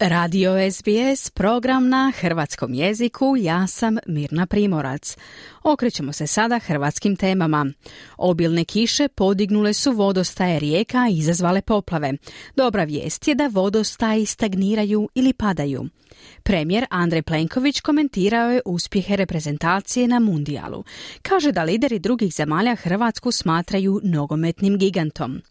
Radio SBS, program na hrvatskom jeziku, ja sam Mirna Primorac. Okrećemo se sada hrvatskim temama. Obilne kiše podignule su vodostaje rijeka i izazvale poplave. Dobra vijest je da vodostaji stagniraju ili padaju. Premijer Andrej Plenković komentirao je uspjehe reprezentacije na mundijalu. Kaže da lideri drugih zemalja Hrvatsku smatraju nogometnim gigantom.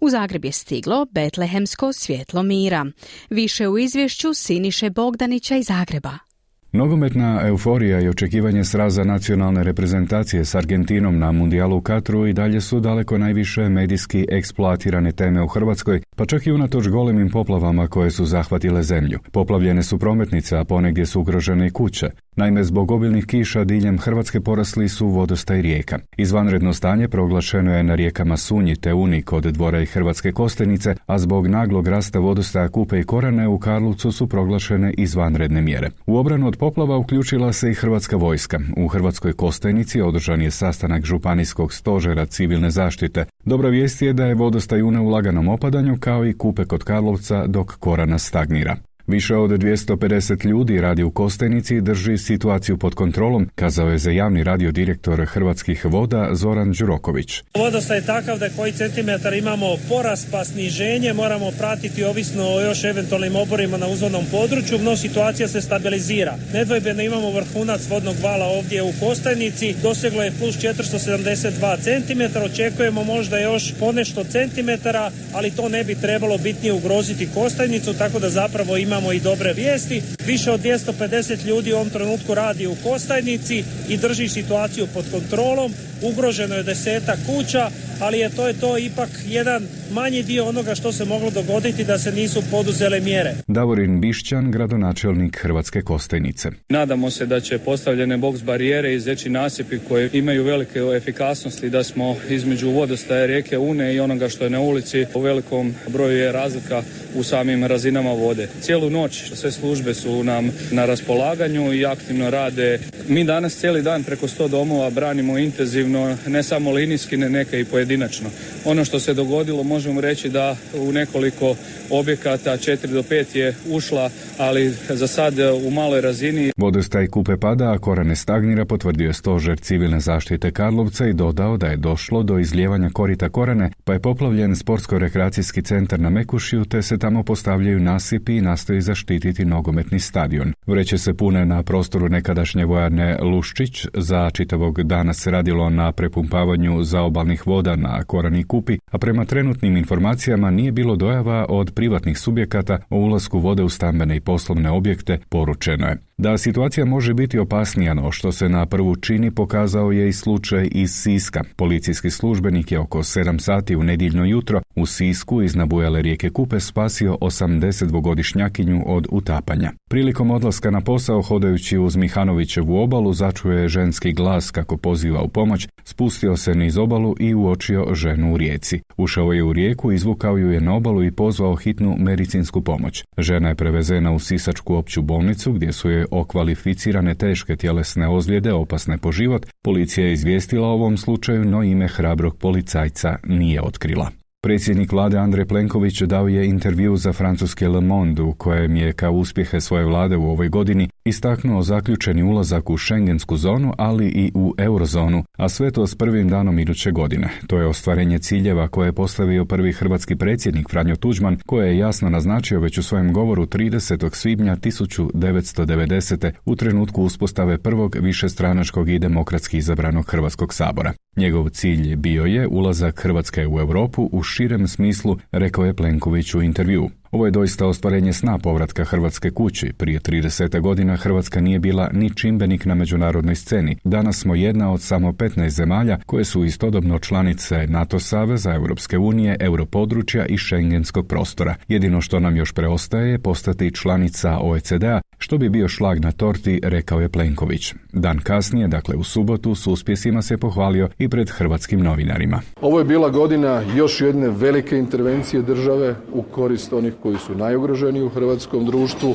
U Zagreb je stiglo Betlehemsko svjetlo mira. Više u izvješću Siniše Bogdanića iz Zagreba. Nogometna euforija i očekivanje sraza nacionalne reprezentacije s Argentinom na mundijalu u Katru i dalje su daleko najviše medijski eksploatirane teme u Hrvatskoj, pa čak i unatoč golemim poplavama koje su zahvatile zemlju. Poplavljene su prometnice, a ponegdje su ugrožene i kuće. Naime, zbog obilnih kiša diljem Hrvatske porasli su vodostaj rijeka. Izvanredno stanje proglašeno je na rijekama Sunji te Uni kod dvora i Hrvatske Kostenice, a zbog naglog rasta vodostaja Kupe i Korane u Karlovcu su proglašene izvanredne mjere. U obranu od poplava uključila se i Hrvatska vojska. U Hrvatskoj Kostajnici održan je sastanak Županijskog stožera civilne zaštite. Dobra vijest je da je vodostaj u laganom opadanju kao i Kupe kod Karlovca dok Korana stagnira. Više od 250 ljudi radi u Kostajnici i drži situaciju pod kontrolom, kazao je za javni radio direktor Hrvatskih voda Zoran Đuroković. Vodostaj je takav da koji centimetar imamo porast pa sniženje, moramo pratiti ovisno o još eventualnim oborima na uzvodnom području, no situacija se stabilizira. Nedvojbeno imamo vrhunac vodnog vala ovdje u Kostajnici, doseglo je plus 472 cm, očekujemo možda još ponešto centimetara, ali to ne bi trebalo bitnije ugroziti Kostajnicu, tako da zapravo imamo imamo i dobre vijesti. Više od 250 ljudi u ovom trenutku radi u Kostajnici i drži situaciju pod kontrolom. Ugroženo je deseta kuća, ali je to je to ipak jedan manji dio onoga što se moglo dogoditi da se nisu poduzele mjere. Davorin Bišćan, gradonačelnik Hrvatske Kostajnice. Nadamo se da će postavljene boks barijere i zeći nasipi koje imaju velike efikasnosti da smo između vodostaje rijeke Une i onoga što je na ulici u velikom broju je razlika u samim razinama vode. Cijelu noć sve službe su nam na raspolaganju i aktivno rade. Mi danas cijeli dan preko 100 domova branimo intenzivno, ne samo linijski, ne neke i pojedinačno. Ono što se dogodilo možemo reći da u nekoliko objekata 4 do 5 je ušla, ali za sad u maloj razini. Vodostaj kupe pada, a korane stagnira, potvrdio je stožer civilne zaštite Karlovca i dodao da je došlo do izljevanja korita korane, pa je poplavljen sportsko-rekreacijski centar na Mekušiju, te se tamo postavljaju nasipi i nastoji zaštititi nogometni stadion. Vreće se pune na prostoru nekadašnje vojarne Luščić, za čitavog dana se radilo na prepumpavanju zaobalnih voda na Korani Kupi, a prema trenutnim informacijama nije bilo dojava od privatnih subjekata o ulasku vode u stambene i poslovne objekte, poručeno je. Da situacija može biti opasnija no što se na prvu čini pokazao je i slučaj iz Siska. Policijski službenik je oko 7 sati u nedjeljno jutro u Sisku iz nabujale rijeke Kupe spasio 82-godišnjakinju od utapanja. Prilikom odlaska na posao hodajući uz Mihanovićevu obalu začuje ženski glas kako poziva u pomoć, spustio se niz obalu i uočio ženu u rijeci. Ušao je u rijeku, izvukao ju je na obalu i pozvao hitnu medicinsku pomoć. Žena je prevezena u Sisačku opću bolnicu gdje su je okvalificirane teške tjelesne ozljede opasne po život, policija je izvijestila o ovom slučaju, no ime hrabrog policajca nije otkrila. Predsjednik vlade Andrej Plenković dao je intervju za francuske Le Monde u kojem je kao uspjehe svoje vlade u ovoj godini istaknuo zaključeni ulazak u šengensku zonu, ali i u eurozonu, a sve to s prvim danom iduće godine. To je ostvarenje ciljeva koje je postavio prvi hrvatski predsjednik Franjo Tuđman, koje je jasno naznačio već u svojem govoru 30. svibnja 1990. u trenutku uspostave prvog višestranačkog i demokratski izabranog Hrvatskog sabora. Njegov cilj bio je ulazak Hrvatske u Europu u širem smislu, rekao je Plenković u intervju. Ovo je doista ostvarenje sna povratka Hrvatske kući. Prije 30 godina Hrvatska nije bila ni čimbenik na međunarodnoj sceni. Danas smo jedna od samo 15 zemalja koje su istodobno članice NATO saveza, Europske unije, europodručja i šengenskog prostora. Jedino što nam još preostaje je postati članica OECD-a, što bi bio šlag na torti, rekao je Plenković. Dan kasnije, dakle u subotu, s uspjesima se pohvalio i pred hrvatskim novinarima. Ovo je bila godina još jedne velike intervencije države u korist onih koji su najugroženiji u hrvatskom društvu.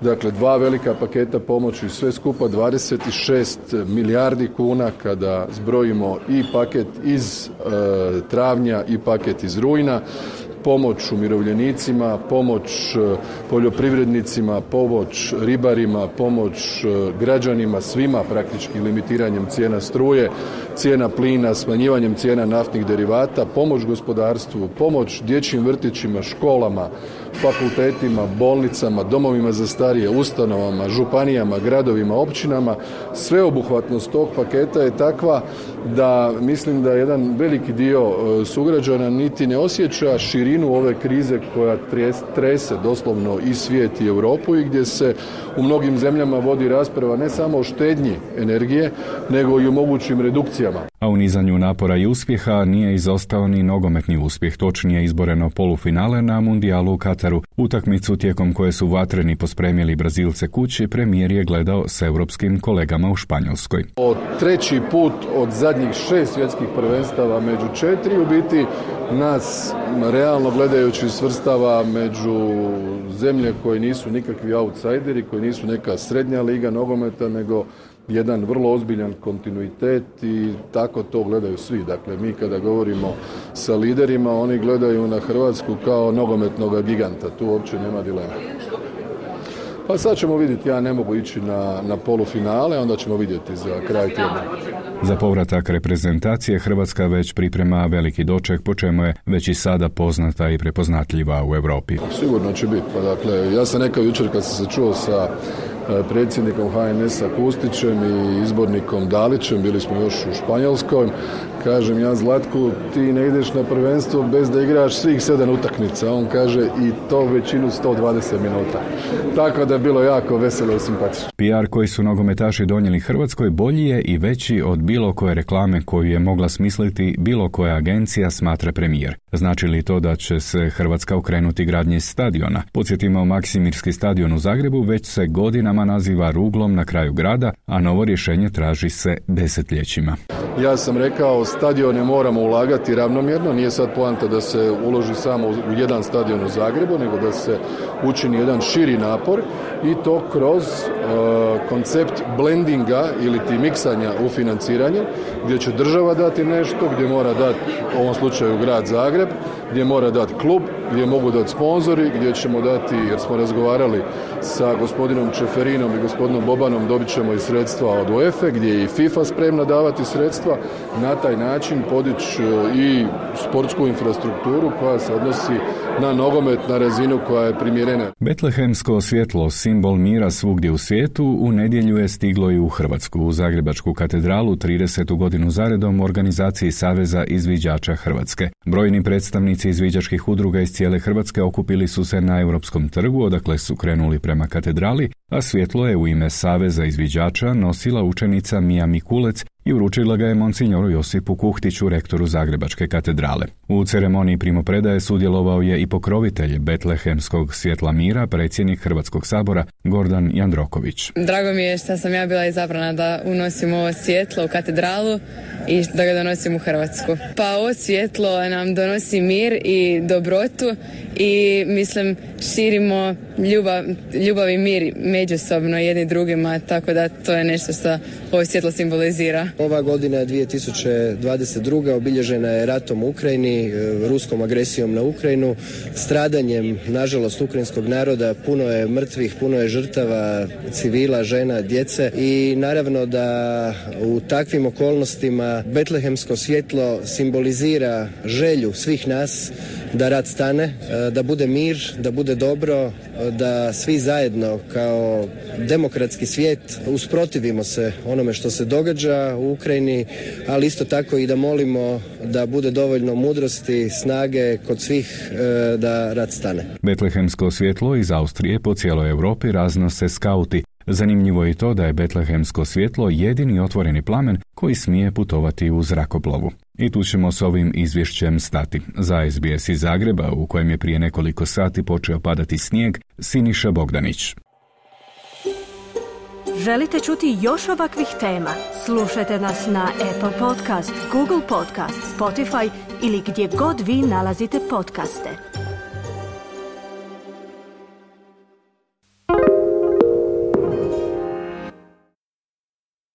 Dakle, dva velika paketa pomoći, sve skupa 26 milijardi kuna kada zbrojimo i paket iz e, travnja i paket iz rujna pomoć umirovljenicima, pomoć e, poljoprivrednicima, pomoć ribarima, pomoć e, građanima, svima praktički limitiranjem cijena struje, cijena plina, smanjivanjem cijena naftnih derivata, pomoć gospodarstvu, pomoć dječjim vrtićima, školama, fakultetima, bolnicama, domovima za starije, ustanovama, županijama, gradovima, općinama. Sveobuhvatnost tog paketa je takva da mislim da jedan veliki dio e, sugrađana niti ne osjeća širinu ove krize koja trese doslovno i svijet i Europu i gdje se u mnogim zemljama vodi rasprava ne samo o štednji energije, nego i o mogućim redukcijama. A u nizanju napora i uspjeha nije izostao ni nogometni uspjeh, točnije izboreno polufinale na mundijalu u Kataru. Utakmicu tijekom koje su vatreni pospremili Brazilce kući, premijer je gledao s europskim kolegama u Španjolskoj. O treći put od zadnjih šest svjetskih prvenstava među četiri u biti nas realno gledajući svrstava među zemlje koje nisu nikakvi outsideri, koji nisu neka srednja liga nogometa, nego jedan vrlo ozbiljan kontinuitet i tako to gledaju svi. Dakle, mi kada govorimo sa liderima, oni gledaju na Hrvatsku kao nogometnog giganta. Tu uopće nema dilema. Pa sad ćemo vidjeti, ja ne mogu ići na, na polufinale, onda ćemo vidjeti za kraj tjedna. Za povratak reprezentacije Hrvatska već priprema veliki doček, po čemu je već i sada poznata i prepoznatljiva u Europi. Sigurno će biti. Pa dakle, ja sam rekao jučer kad sam se čuo sa predsjednikom HNS-a Kustićem i izbornikom Dalićem, bili smo još u Španjolskoj. Kažem ja Zlatku, ti ne ideš na prvenstvo bez da igraš svih sedam utakmica. On kaže i to većinu 120 minuta. Tako da je bilo jako veselo i simpatično. PR koji su nogometaši donijeli Hrvatskoj bolji je i veći od bilo koje reklame koju je mogla smisliti bilo koja agencija smatra premijer. Znači li to da će se Hrvatska okrenuti gradnji stadiona? Podsjetimo, Maksimirski stadion u Zagrebu već se godinama naziva ruglom na kraju grada, a novo rješenje traži se desetljećima. Ja sam rekao, stadione moramo ulagati ravnomjerno, nije sad poanta da se uloži samo u jedan stadion u Zagrebu, nego da se učini jedan širi napor i to kroz e, koncept blendinga ili ti miksanja u financiranju, gdje će država dati nešto, gdje mora dati, u ovom slučaju grad Zagreb, gdje mora dati klub, gdje mogu dati sponzori, gdje ćemo dati, jer smo razgovarali sa gospodinom Čeferinom i gospodinom Bobanom, dobit ćemo i sredstva od UEFA, gdje je i FIFA spremna davati sredstva, na taj način podići e, i sportsku infrastrukturu koja se odnosi na nogomet na razinu koja je primjerena. Betlehemsko svjetlo, simbol mira svugdje u svijetu, u nedjelju je stiglo i u Hrvatsku, u Zagrebačku katedralu 30. godinu zaredom organizaciji Saveza izviđača Hrvatske. Brojni predstavnici izviđačkih udruga iz cijele Hrvatske okupili su se na Europskom trgu, odakle su krenuli prema katedrali, a svjetlo je u ime Saveza izviđača nosila učenica Mija Mikulec i uručila ga je monsignoru Josipu Kuhtiću, rektoru Zagrebačke katedrale. U ceremoniji primopredaje sudjelovao je i pokrovitelj Betlehemskog svjetla mira, predsjednik Hrvatskog sabora Gordan Jandroković. Drago mi je što sam ja bila izabrana da unosim ovo svjetlo u katedralu i da ga donosim u Hrvatsku. Pa ovo svjetlo nam donosi mir i dobrotu i mislim širimo ljubav, ljubav i mir međusobno jedni drugima, tako da to je nešto što ovo svjetlo simbolizira. Ova godina 2022. obilježena je ratom u Ukrajini, e, ruskom agresijom na Ukrajinu, stradanjem, nažalost, ukrajinskog naroda, puno je mrtvih, puno je žrtava civila, žena, djece i naravno da u takvim okolnostima Betlehemsko svjetlo simbolizira želju svih nas da rad stane, e, da bude mir, da bude dobro, e, da svi zajedno kao demokratski svijet usprotivimo se onome što se događa u Ukrajini, ali isto tako i da molimo da bude dovoljno mudrosti, snage kod svih e, da rad stane. Betlehemsko svjetlo iz Austrije po cijeloj Europi raznose skauti. Zanimljivo je to da je Betlehemsko svjetlo jedini otvoreni plamen koji smije putovati u zrakoplovu. I tu ćemo s ovim izvješćem stati. Za SBS iz Zagreba, u kojem je prije nekoliko sati počeo padati snijeg, Siniša Bogdanić. Želite čuti još ovakvih tema? Slušajte nas na Apple Podcast, Google Podcast, Spotify ili gdje god vi nalazite podcaste.